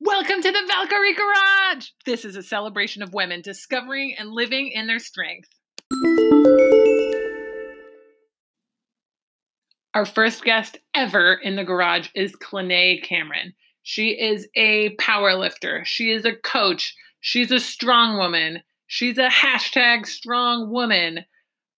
Welcome to the Valkyrie Garage! This is a celebration of women discovering and living in their strength. Our first guest ever in the garage is Clinay Cameron. She is a power lifter. She is a coach. She's a strong woman. She's a hashtag strong woman.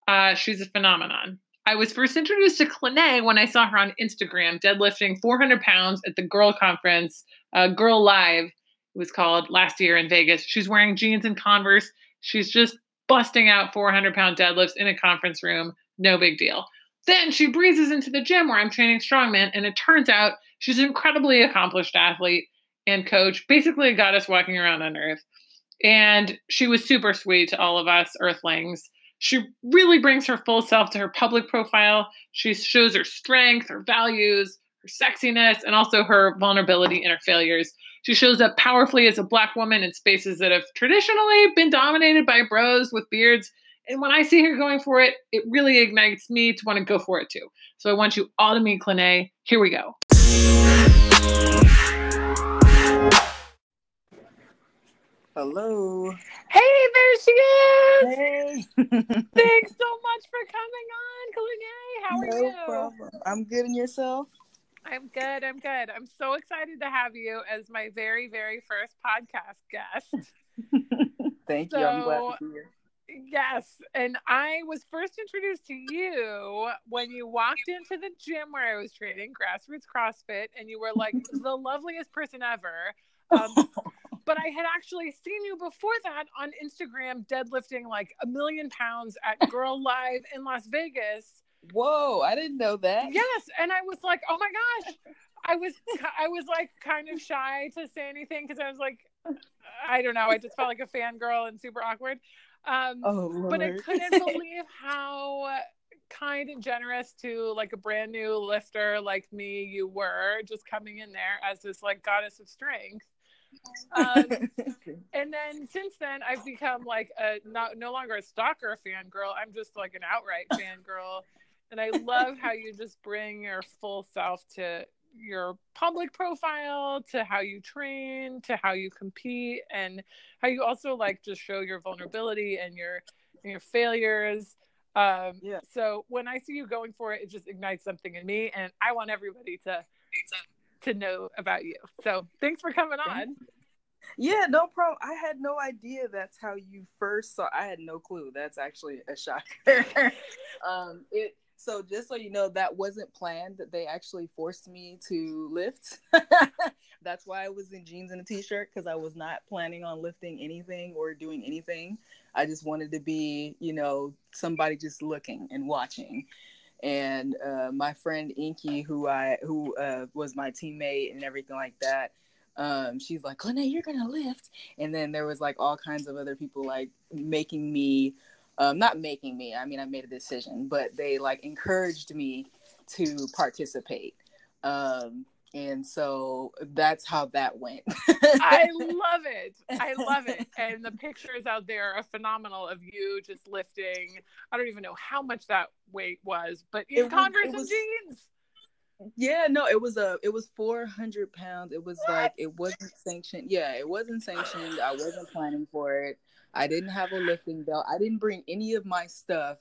Uh, she's a phenomenon. I was first introduced to Clinay when I saw her on Instagram deadlifting 400 pounds at the Girl Conference, uh, Girl Live, it was called last year in Vegas. She's wearing jeans and Converse. She's just busting out 400 pound deadlifts in a conference room. No big deal. Then she breezes into the gym where I'm training strongman, and it turns out she's an incredibly accomplished athlete and coach, basically a goddess walking around on earth. And she was super sweet to all of us earthlings. She really brings her full self to her public profile. She shows her strength, her values, sexiness, and also her vulnerability and her failures. She shows up powerfully as a black woman in spaces that have traditionally been dominated by bros with beards. And when I see her going for it, it really ignites me to want to go for it too. So I want you all to meet Clinay. Here we go. Hello. Hey, there she is. Hey. Thanks so much for coming on, Clinay. How are no you? problem. I'm good and yourself? I'm good. I'm good. I'm so excited to have you as my very, very first podcast guest. Thank you. I'm glad to be here. Yes. And I was first introduced to you when you walked into the gym where I was training, Grassroots CrossFit, and you were like the loveliest person ever. Um, but I had actually seen you before that on Instagram deadlifting like a million pounds at Girl Live in Las Vegas. Whoa, I didn't know that. Yes, and I was like, "Oh my gosh." I was I was like kind of shy to say anything cuz I was like I don't know, I just felt like a fangirl and super awkward. Um oh, but I couldn't believe how kind and generous to like a brand new lifter like me you were just coming in there as this like goddess of strength um, and then since then, I've become like a not no longer a stalker fangirl. I'm just like an outright fangirl, and I love how you just bring your full self to your public profile, to how you train, to how you compete, and how you also like just show your vulnerability and your and your failures. Um, yeah. So when I see you going for it, it just ignites something in me, and I want everybody to to know about you. So thanks for coming on. Yeah, no problem. I had no idea that's how you first saw. I had no clue. That's actually a shocker. um, it so just so you know, that wasn't planned. That they actually forced me to lift. that's why I was in jeans and a t-shirt because I was not planning on lifting anything or doing anything. I just wanted to be, you know, somebody just looking and watching and uh, my friend Inky, who I who uh, was my teammate and everything like that. Um, she's like, Clinay, you're gonna lift, and then there was like all kinds of other people like making me, um, not making me. I mean, I made a decision, but they like encouraged me to participate. Um, and so that's how that went. I love it. I love it. And the pictures out there are phenomenal of you just lifting. I don't even know how much that weight was, but in it Converse was, and jeans. Yeah, no, it was a it was four hundred pounds. It was what? like it wasn't sanctioned. Yeah, it wasn't sanctioned. I wasn't planning for it. I didn't have a lifting belt. I didn't bring any of my stuff,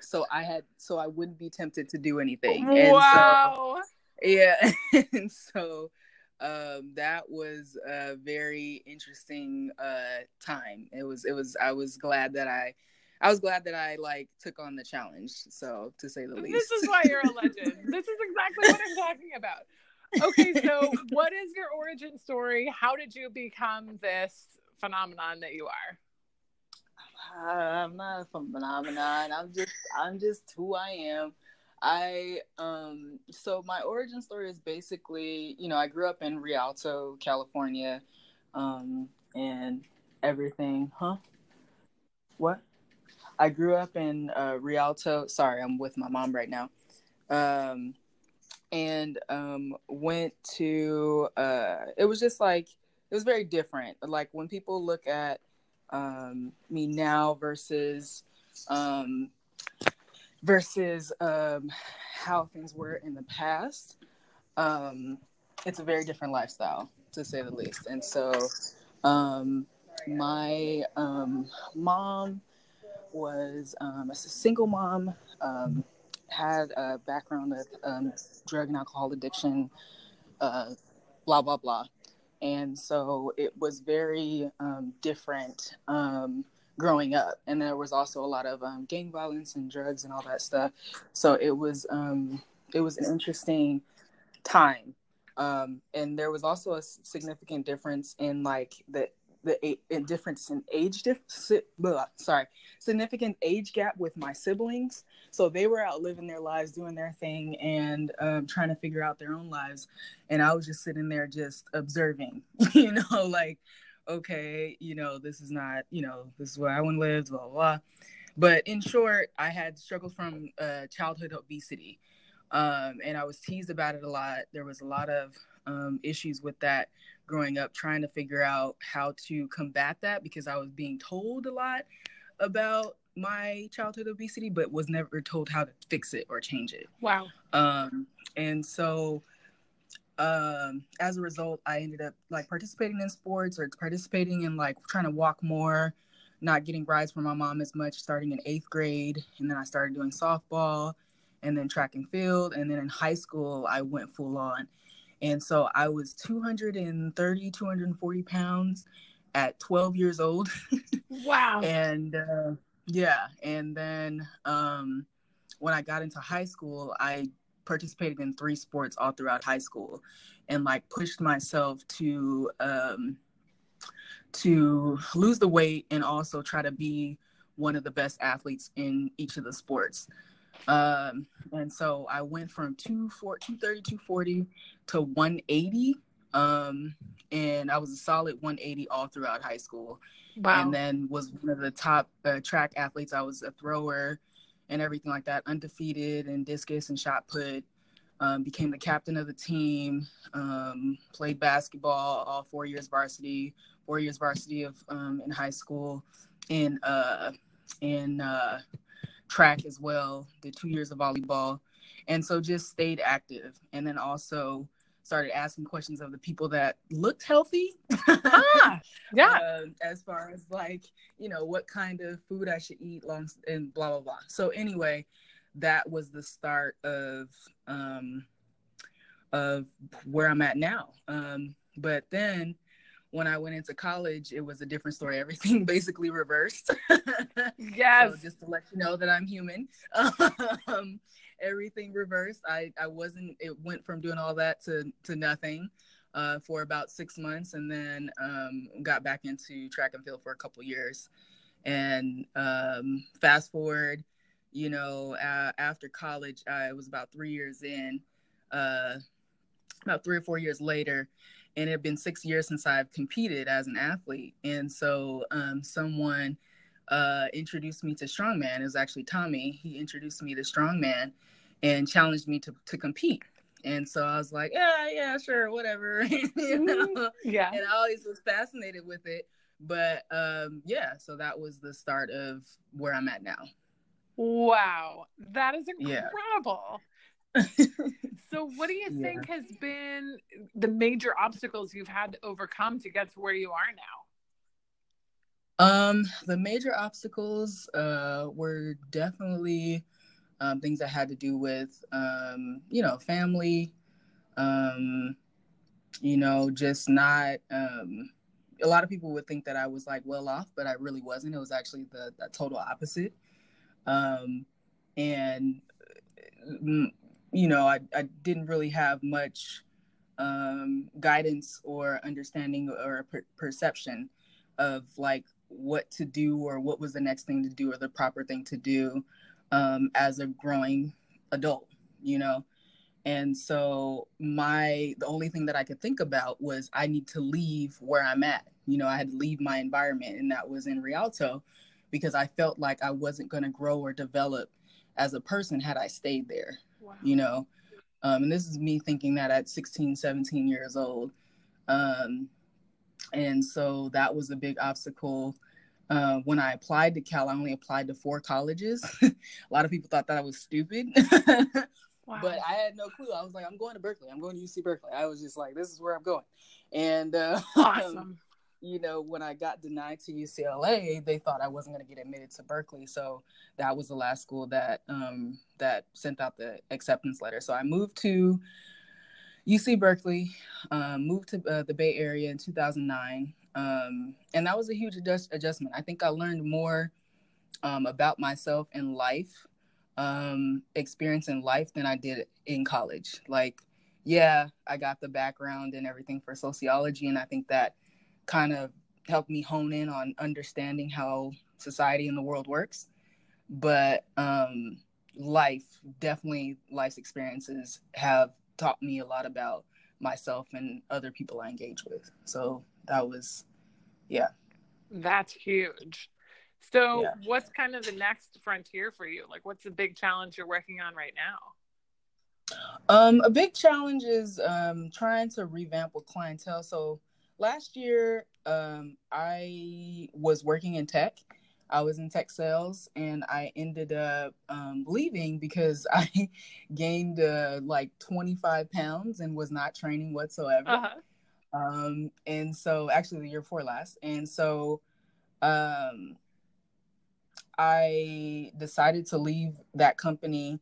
so I had so I wouldn't be tempted to do anything. Wow. So, yeah and so um, that was a very interesting uh, time it was it was i was glad that i i was glad that i like took on the challenge so to say the least this is why you're a legend. This is exactly what i'm talking about. Okay so what is your origin story? How did you become this phenomenon that you are? I'm not a phenomenon. I'm just i'm just who i am. I um so my origin story is basically, you know, I grew up in Rialto, California, um, and everything. Huh? What? I grew up in uh, Rialto. Sorry, I'm with my mom right now. Um, and um, went to. Uh, it was just like it was very different. Like when people look at um, me now versus um, versus um, how things were in the past. Um, it's a very different lifestyle to say the least. And so, um, my um, mom was um, a single mom, um, had a background with um, drug and alcohol addiction, uh, blah, blah, blah. And so it was very um, different um, growing up. And there was also a lot of um, gang violence and drugs and all that stuff. So it was, it was an interesting time. and there was also a significant difference in like the the a, difference in age dif- blah, sorry significant age gap with my siblings. So they were out living their lives doing their thing and um, trying to figure out their own lives. And i was just sitting there just observing you know like okay you know this is not you know this is where i want to live blah, blah blah. But in short i had struggled from uh, childhood obesity. Um, and i was teased about it a lot. There was a lot of um, issues with that growing up trying to figure out how to combat that because I was being told a lot about my childhood obesity, but was never told how to fix it or change it. Wow. Um, and so um, as a result, I ended up like participating in sports or participating in like trying to walk more, not getting rides from my mom as much starting in eighth grade. And then I started doing softball and then track and field. And then in high school, I went full on. And so I was 230, 240 pounds at 12 years old. wow. and uh, yeah. And then um, when I got into high school, I participated in three sports all throughout high school and like pushed myself to um, to lose the weight and also try to be one of the best athletes in each of the sports. Um, and so I went from 230, 240 to 180. Um, and I was a solid 180 all throughout high school. Wow. And then was one of the top uh, track athletes. I was a thrower and everything like that, undefeated in discus and shot put. Um, became the captain of the team. Um, played basketball all four years varsity, four years varsity of um, in high school, in uh, in uh, track as well, did two years of volleyball. And so just stayed active. And then also started asking questions of the people that looked healthy. ah, yeah. Uh, as far as like, you know, what kind of food I should eat long and blah, blah, blah. So anyway, that was the start of, um, of where I'm at now. Um, but then when I went into college, it was a different story. Everything basically reversed. yes. So just to let you know that I'm human. um, everything reversed. I, I wasn't, it went from doing all that to, to nothing uh, for about six months and then um, got back into track and field for a couple years. And um, fast forward, you know, uh, after college, I was about three years in, uh, about three or four years later, and it had been six years since I've competed as an athlete. And so um, someone uh, introduced me to strongman. It was actually Tommy. He introduced me to strongman and challenged me to, to compete. And so I was like, yeah, yeah, sure, whatever. you mm-hmm. know? Yeah. And I always was fascinated with it. But um, yeah, so that was the start of where I'm at now. Wow. That is incredible. Yeah. so what do you yeah. think has been the major obstacles you've had to overcome to get to where you are now um the major obstacles uh were definitely um, things that had to do with um you know family um you know just not um a lot of people would think that I was like well off, but I really wasn't. It was actually the, the total opposite. Um, and mm, you know, I, I didn't really have much um, guidance or understanding or per- perception of like what to do or what was the next thing to do or the proper thing to do um, as a growing adult, you know. And so my the only thing that I could think about was I need to leave where I'm at. You know, I had to leave my environment, and that was in Rialto because I felt like I wasn't going to grow or develop as a person had I stayed there wow. you know um, and this is me thinking that at 16 17 years old um, and so that was a big obstacle uh, when i applied to cal i only applied to four colleges a lot of people thought that i was stupid Wow. But I had no clue. I was like, I'm going to Berkeley. I'm going to UC Berkeley. I was just like, this is where I'm going. And uh, awesome. You know, when I got denied to UCLA, they thought I wasn't going to get admitted to Berkeley. So that was the last school that um, that sent out the acceptance letter. So I moved to UC Berkeley, um, moved to uh, the Bay Area in 2009, um, and that was a huge adjust- adjustment. I think I learned more um, about myself and life um, experience in life than I did in college. Like, yeah, I got the background and everything for sociology, and I think that kind of helped me hone in on understanding how society and the world works. But um, life, definitely, life's experiences have taught me a lot about myself and other people I engage with. So that was, yeah. That's huge. So, yeah. what's kind of the next frontier for you? Like, what's the big challenge you're working on right now? Um, a big challenge is um, trying to revamp with clientele. So, last year, um, I was working in tech. I was in tech sales and I ended up um, leaving because I gained uh, like 25 pounds and was not training whatsoever. Uh-huh. Um, and so, actually, the year before last. And so, um, I decided to leave that company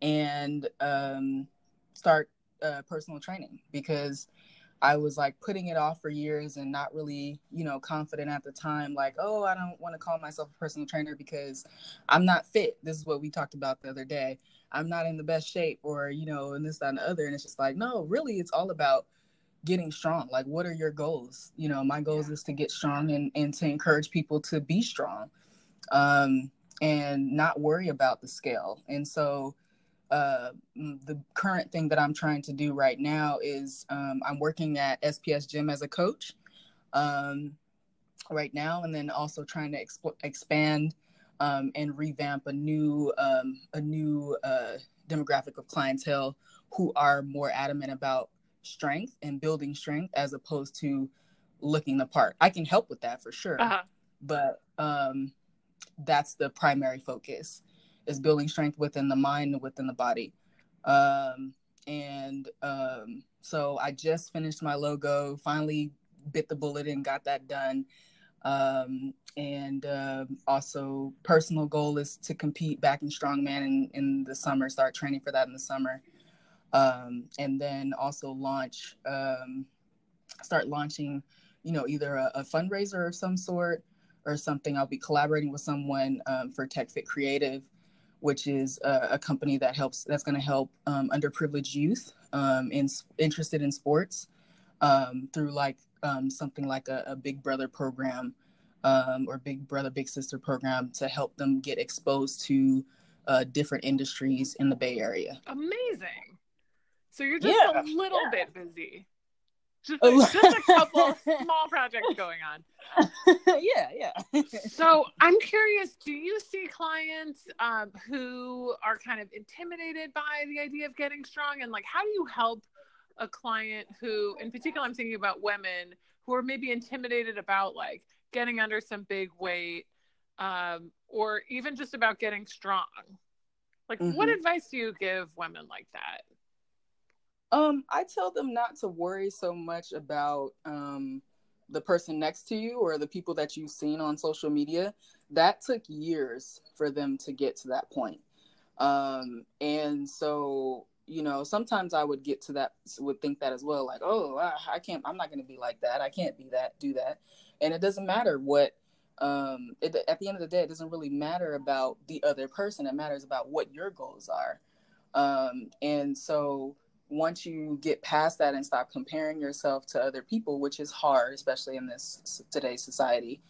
and um, start uh, personal training because I was like putting it off for years and not really, you know, confident at the time. Like, oh, I don't want to call myself a personal trainer because I'm not fit. This is what we talked about the other day. I'm not in the best shape, or you know, and this, that, and the other. And it's just like, no, really, it's all about getting strong. Like, what are your goals? You know, my goals yeah. is to get strong and and to encourage people to be strong um, and not worry about the scale. And so, uh, the current thing that I'm trying to do right now is um, I'm working at SPS Gym as a coach um, right now, and then also trying to exp- expand um, and revamp a new um, a new uh, demographic of clientele who are more adamant about strength and building strength as opposed to looking the part. I can help with that for sure, uh-huh. but um, that's the primary focus is building strength within the mind and within the body. Um, and um, so i just finished my logo finally bit the bullet and got that done. Um, and uh, also personal goal is to compete back in strongman in, in the summer start training for that in the summer. Um, and then also launch um, start launching you know either a, a fundraiser of some sort or something, I'll be collaborating with someone um, for Tech Fit Creative, which is a, a company that helps that's going to help um, underprivileged youth um, in, interested in sports um, through like um, something like a, a, Big Brother program um, or Big Brother Big Sister program to help them get exposed to uh, different industries in the Bay Area. Amazing. So you're just yeah. a little yeah. bit busy. Just, just a couple small projects going on. yeah, yeah. so I'm curious, do you see clients um, who are kind of intimidated by the idea of getting strong? And like, how do you help a client who, in particular, I'm thinking about women who are maybe intimidated about like getting under some big weight um, or even just about getting strong? Like, mm-hmm. what advice do you give women like that? Um, I tell them not to worry so much about um, the person next to you or the people that you've seen on social media. That took years for them to get to that point. Um, and so, you know, sometimes I would get to that, would think that as well, like, oh, I, I can't, I'm not going to be like that. I can't be that, do that. And it doesn't matter what, um, it, at the end of the day, it doesn't really matter about the other person. It matters about what your goals are. Um, and so, once you get past that and stop comparing yourself to other people, which is hard, especially in this today's society,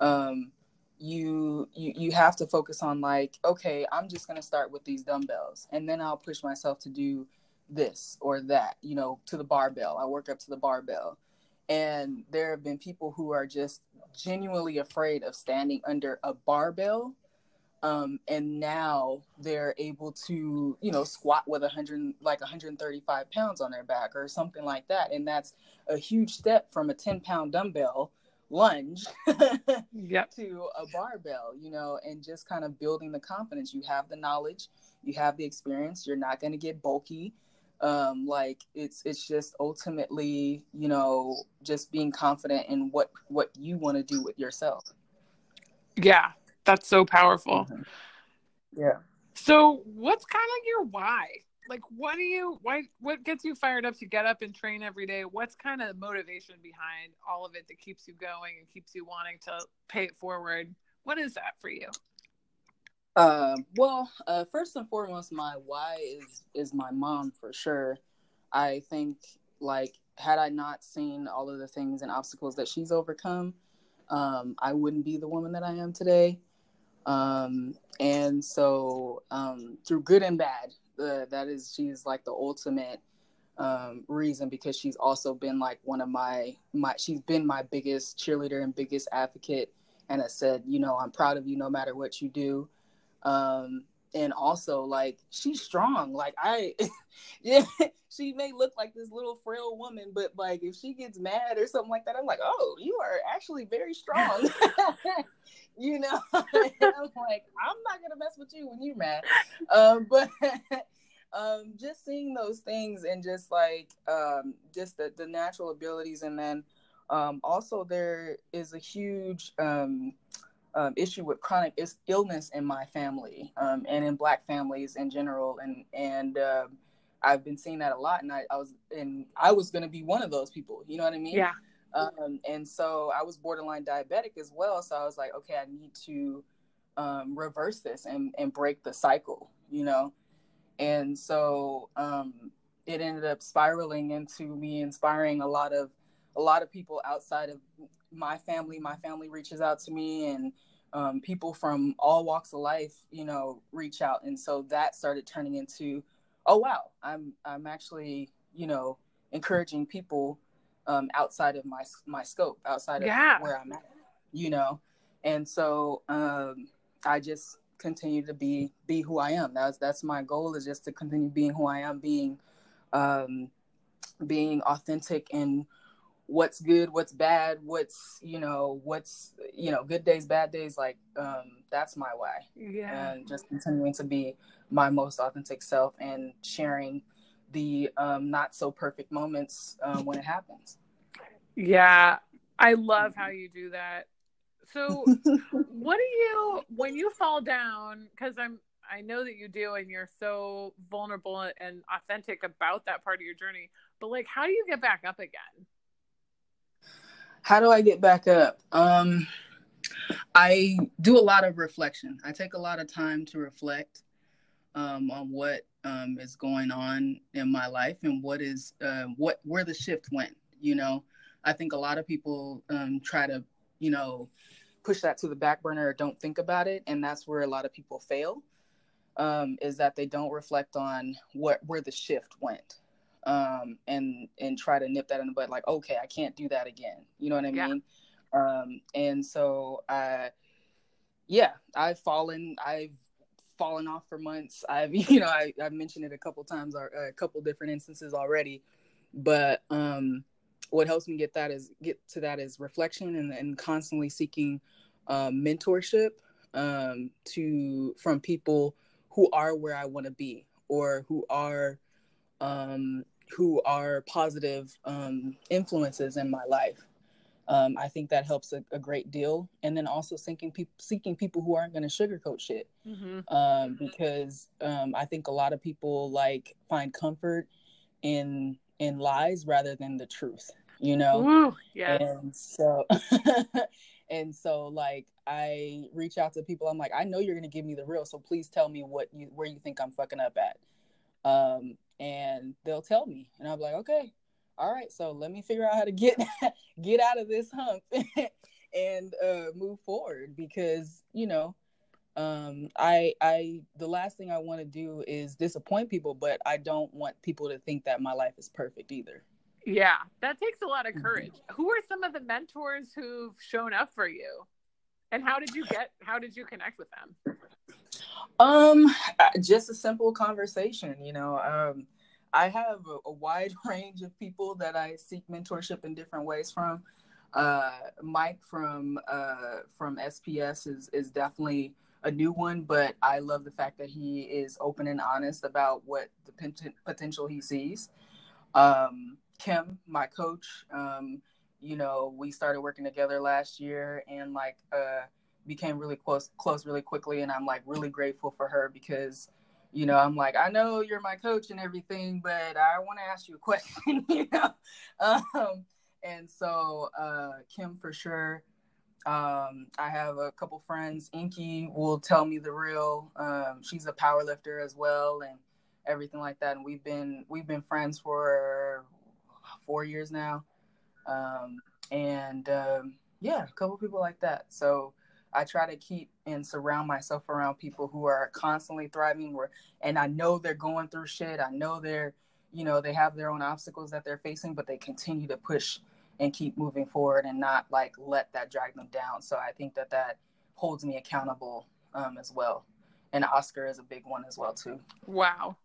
um, you you you have to focus on like, okay, I'm just gonna start with these dumbbells, and then I'll push myself to do this or that, you know, to the barbell. I work up to the barbell, and there have been people who are just genuinely afraid of standing under a barbell um, and now they're able to you know squat with 100 like 135 pounds on their back or something like that and that's a huge step from a 10 pound dumbbell lunge yep. to a barbell, you know, and just kind of building the confidence. You have the knowledge, you have the experience, you're not going to get bulky. Um, like it's it's just ultimately, you know, just being confident in what what you want to do with yourself. Yeah, that's so powerful. Mm-hmm. Yeah. So, what's kind of your why? like what do you why what gets you fired up to get up and train every day what's kind of motivation behind all of it that keeps you going and keeps you wanting to pay it forward what is that for you uh, well uh, first and foremost my why is is my mom for sure i think like had i not seen all of the things and obstacles that she's overcome um, i wouldn't be the woman that i am today um, and so um, through good and bad uh, that is she's like the ultimate um, reason because she's also been like one of my my she's been my biggest cheerleader and biggest advocate. And I said you know I'm proud of you no matter what you do. Um, and also like she's strong. Like I yeah she may look like this little frail woman but like if she gets mad or something like that I'm like oh you are actually very strong. You know i'm like i'm not gonna mess with you when you're mad. Um, but um, just seeing those things and just like um, just the, the natural abilities and then um, also there is a huge um, issue with chronic illness in my family um, and in black families in general and and I've been seeing that a lot and I, I was and I was gonna be one of those people you know what I mean yeah um, and so I was borderline diabetic as well. So I was like, okay, I need to um, reverse this and, and break the cycle, you know? And so um, it ended up spiraling into me inspiring a lot of a lot of people outside of my family. My family reaches out to me and um, people from all walks of life, you know, reach out. And so that started turning into, oh wow, I'm I'm actually, you know, encouraging people um, outside of my my scope, outside of yeah. where I'm at, you know. And so um, I just continue to be be who I am. That's that's my goal is just to continue being who I am, being um, being authentic in what's good, what's bad, what's you know, what's you know, good days, bad days. Like um, that's my why. Yeah. And just continuing to be my most authentic self and sharing the um, not so perfect moments um, when it happens. Yeah, I love how you do that. So, what do you when you fall down? Because I'm I know that you do, and you're so vulnerable and authentic about that part of your journey. But like, how do you get back up again? How do I get back up? Um, I do a lot of reflection. I take a lot of time to reflect um, on what um, is going on in my life and what is uh, what where the shift went. You know, I think a lot of people um, try to, you know, push that to the back burner or don't think about it, and that's where a lot of people fail. Um, is that they don't reflect on what where the shift went, um, and and try to nip that in the bud. Like, okay, I can't do that again. You know what I mean? Um, and so, I, yeah, I've fallen. I've fallen off for months. I've, you know, I, I've mentioned it a couple times or a couple different instances already, but um, what helps me get that is get to that is reflection and, and constantly seeking um, mentorship um, to from people who are where I want to be or who are um, who are positive um, influences in my life. Um, I think that helps a, a, great deal. And then also seeking people, seeking people who aren't going to sugarcoat shit, mm-hmm. um, because um, I think a lot of people like find comfort in in lies rather than the truth. You know, yeah. And so, and so, like, I reach out to people. I'm like, I know you're going to give me the real, so please tell me what you where you think I'm fucking up at. Um, and they'll tell me, and I'm like, okay, all right, so let me figure out how to get get out of this hump and uh, move forward because you know um i i the last thing i want to do is disappoint people but i don't want people to think that my life is perfect either yeah that takes a lot of mm-hmm. courage mm-hmm. who are some of the mentors who've shown up for you and how did you get how did you connect with them um just a simple conversation you know um I have a, a, wide range of people that I seek mentorship in different ways from. Uh, Mike from uh, from SPS is is definitely a new one, but I love the fact that he is open and honest about what the potential he sees. Um, Kim, my coach, um, you know, we started working together last year and like uh, became really close, close really quickly. And I'm like really grateful for her because, you know, I'm like, I know you're my coach and everything, but I want to ask you a question, you know. Um, and so uh, Kim for sure um, I have a couple friends. Inky will tell me the real. Um, she's a power lifter as well, and everything like that. And we've been we've been friends for four years now, um, and um, yeah, a couple people like that. So I try to keep and surround myself around people who are constantly thriving. Where and I know they're going through shit. I know they're you know they have their own obstacles that they're facing, but they continue to push and keep moving forward and not like let that drag them down. So I think that that holds me accountable um, as well. And Oscar is a big one as well too. Wow,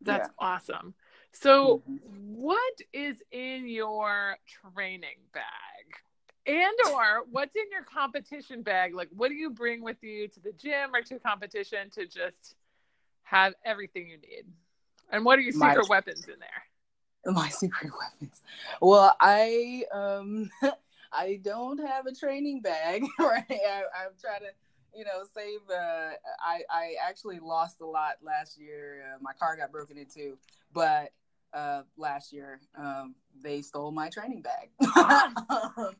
that's yeah. awesome. So, mm-hmm. what is in your training bag? And or what's in your competition bag? Like what do you bring with you to the gym or to competition to just have everything you need? And what are your secret My, weapons in there? my secret weapons. Well, I um I don't have a training bag. Right, I, I'm trying to you know save. Uh, I I actually lost a lot last year. Uh, my car got broken into, but uh, last year um, they stole my training bag. um,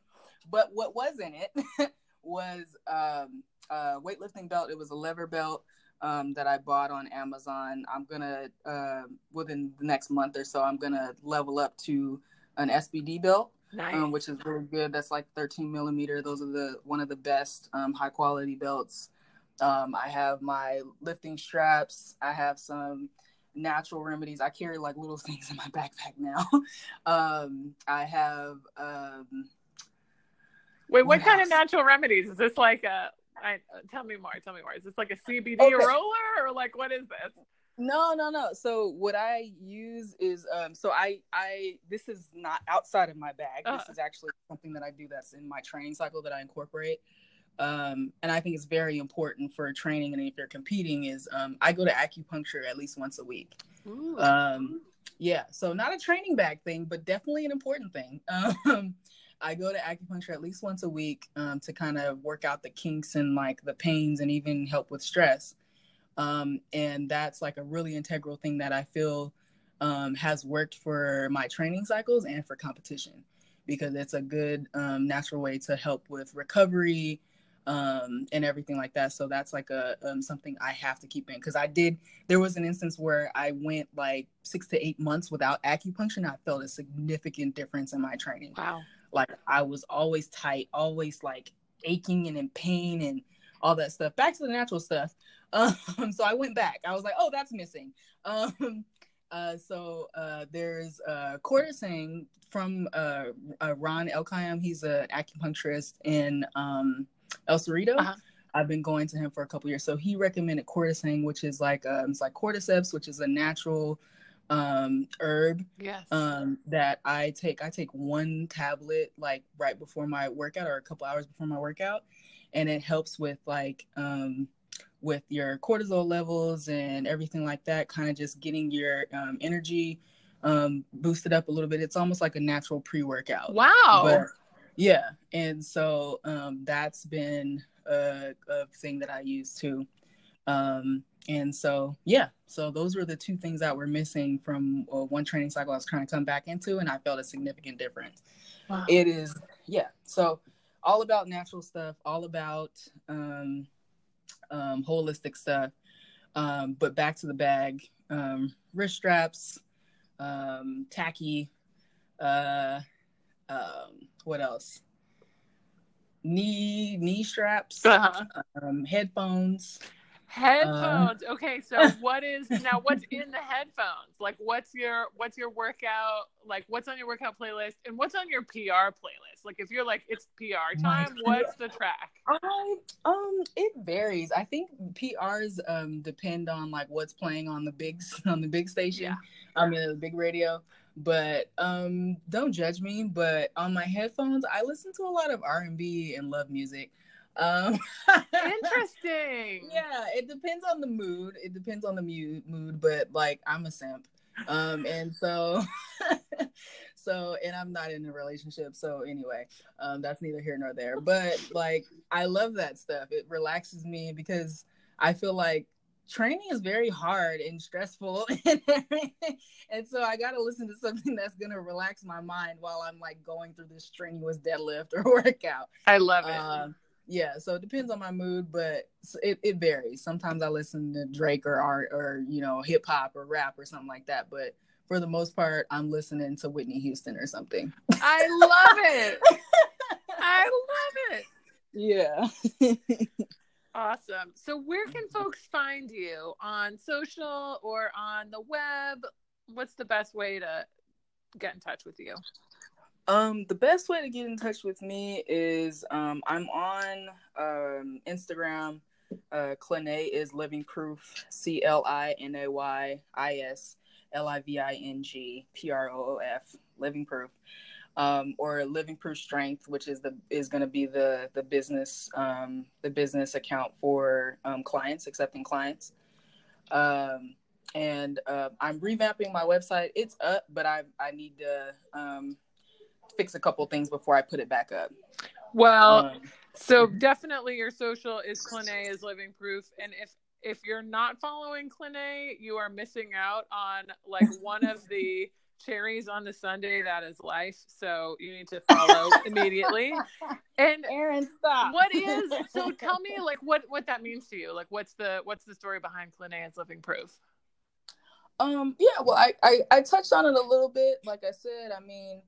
but what was in it was um, a weightlifting belt. It was a lever belt um, that I bought on Amazon. I'm gonna uh, within the next month or so, I'm gonna level up to an SBD belt, um, nice. um, which is really good. That's like 13 millimeter. Those are the one of the best um, high quality belts. Um, I have my lifting straps. I have some natural remedies. I carry like little things in my backpack now. Um, I have. Wait, what, what kind of natural remedies? Is this like a I, uh, tell me more. Tell me more. Is this like a CBD okay. roller or like what is this? No, no, no. So what I use is um so I I this is not outside of my bag. Uh-huh. This is actually something that I do that's in my training cycle that I incorporate. Um and I think it's very important for training and if you're competing is um I go to acupuncture at least once a week. Ooh. Um yeah, so not a training bag thing, but definitely an important thing. Um I go to acupuncture at least once a week um, to kind of work out the kinks and like the pains and even help with stress. Um, and that's like a really integral thing that I feel um, has worked for my training cycles and for competition because it's a good um, natural way to help with recovery um, and everything like that. So that's like a um, something I have to keep in because I did. There was an instance where I went like six to eight months without acupuncture, and I felt a significant difference in my training. Wow. Like I was always tight, always like aching and in pain and all that stuff. Back to the natural stuff. Um, so I went back. I was like, oh, that's missing. Um, uh, so uh, there's uh, from uh, uh, Ron Elkayam. He's an acupuncturist in um, El Cerrito. Uh-huh. I've been going to him for a couple years. So he recommended Courtesang, which is like um, it's like cordyceps, which is a natural um herb yes. um that i take i take one tablet like right before my workout or a couple hours before my workout and it helps with like um with your cortisol levels and everything like that kind of just getting your um, energy um boosted up a little bit. It's almost like a natural pre-workout. Wow. But, yeah. And so um that's been a, a thing that i use too um and so yeah so those were the two things that were missing from uh, one training cycle i was trying to come back into and i felt a significant difference wow. it is yeah so all about natural stuff all about um, um, holistic stuff um, but back to the bag um, wrist straps um, tacky uh, um, what else knee knee straps uh-huh. headphones Headphones. Uh, okay, so what is now what's in the headphones? Like what's your what's your workout like what's on your workout playlist and what's on your PR playlist? Like if you're like it's PR time, what's the track? I um it varies. I think PRs um depend on like what's playing on the big on the big station. Yeah. I mean the big radio. But um, don't judge me. But on my headphones, I listen to a lot of R and B and love music. Um, Interesting. yeah, it depends on the mood. It depends on the mood. Mood, but like I'm a simp, um, and so, so, and I'm not in a relationship. So anyway, um, that's neither here nor there. But like, I love that stuff. It relaxes me because I feel like training is very hard and stressful and so i gotta listen to something that's gonna relax my mind while i'm like going through this strenuous deadlift or workout i love it um, yeah so it depends on my mood but it, it varies. Sometimes i listen to drake or art or you know hip-hop or rap or something like that but for the most part i'm listening to whitney houston or something. I love it. I love it. Yeah. Awesome. So where can folks find you? On social or on the web? What's the best way to get in touch with you um, the best way to get in touch with me is um, I'm on um, Instagram. Uh, Clinay is Living Proof. C L I N A Y I S L I V I N G P R O O F. Living Proof. Um, or Living Proof Strength, which is the is going to be the the business um, the business account for um, clients accepting clients. Um, and uh, I'm revamping my website. It's up, but I I need to um, fix a couple things before I put it back up. Well, um, so definitely your social is Clinay is living proof, and if if you're not following Clinay, you are missing out on like one of the cherries on the sundae that is life. So you need to follow immediately. And Aaron, stop. What is so? Tell me like what what that means to you. Like what's the what's the story behind Clinay is living proof? Um. Yeah. Well, I, I I touched on it a little bit. Like I said, I mean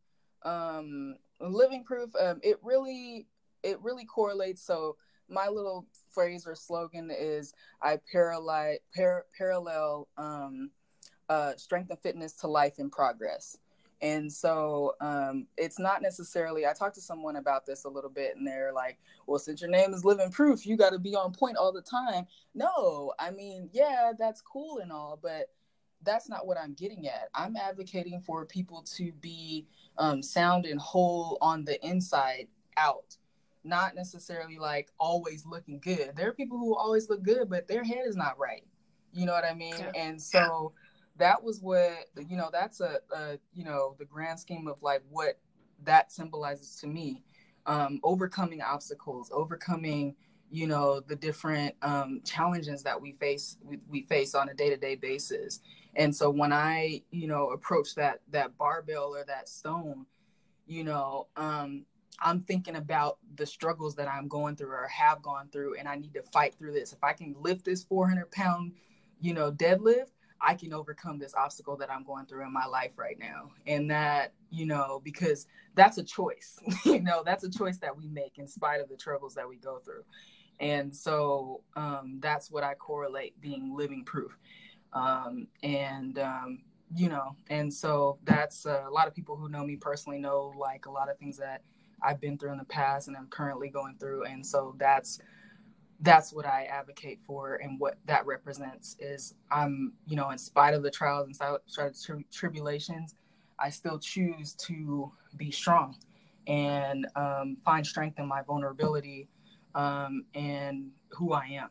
um, living proof um, it really it really correlates. So my little phrase or slogan is i parallel par- parallel um, uh, strength and fitness to life in progress. And so um, it's not necessarily i talked to someone about this a little bit and they're like well since your name is living proof you got to be on point all the time. No i mean yeah that's cool and all but that's not what i'm getting at. I'm advocating for people to be um, sound and whole on the inside out not necessarily like always looking good. There are people who always look good but their head is not right. You know what i mean? Yeah. and so that was what you know that's a, a, you know the grand scheme of like what that symbolizes to me. Um, overcoming obstacles overcoming you know the different um, challenges that we face we, we face on a day-to-day basis and so when i you know approach that that barbell or that stone you know um i'm thinking about the struggles that i'm going through or have gone through and i need to fight through this. If i can lift this 400 pound you know deadlift i can overcome this obstacle that i'm going through in my life right now. And that you know because that's a choice you know that's a choice that we make in spite of the troubles that we go through. And so um, that's what i correlate being living proof um, and um, you know, and so that's uh, a lot of people who know me personally know like a lot of things that I've been through in the past and I'm currently going through, and so that's that's what I advocate for, and what that represents is I'm you know, in spite of the trials and tri- tribulations, I still choose to be strong and um, find strength in my vulnerability um, and who I am.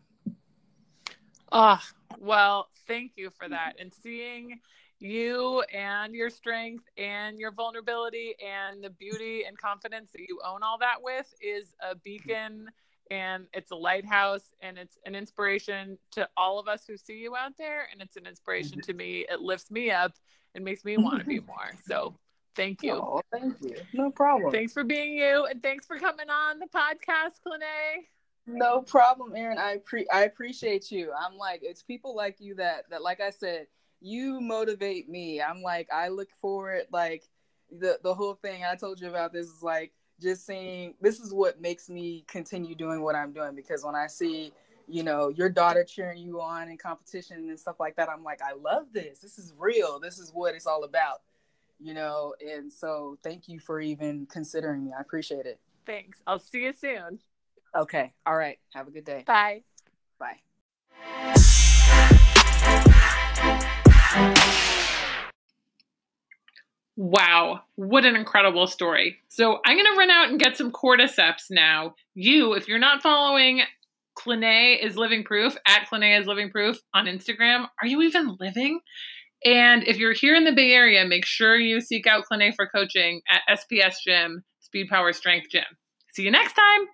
Oh, well, thank you for that. And seeing you and your strength and your vulnerability and the beauty and confidence that you own all that with is a beacon and it's a lighthouse and it's an inspiration to all of us who see you out there. And it's an inspiration to me. It lifts me up and makes me want to be more. So thank you. Oh, thank you. No problem. Thanks for being you and thanks for coming on the podcast Clinay. No problem, Aaron. I pre I appreciate you. I'm like it's people like you that that like I said, you motivate me. I'm like I look forward like the the whole thing I told you about this is like just seeing this is what makes me continue doing what I'm doing. Because when I see you know your daughter cheering you on in competition and stuff like that i'm like i love this. This is real. This is what it's all about you know? And so thank you for even considering me. I appreciate it. Thanks. I'll see you soon Okay. All right. Have a good day. Bye. Bye. Wow, what an incredible story. So I'm going to run out and get some cordyceps now. You, if you're not following Clinay is Living Proof, at Clinay is Living Proof on Instagram, are you even living? And if you're here in the Bay Area, make sure you seek out Clinay for coaching at SPS Gym, Speed Power Strength Gym. See you next time.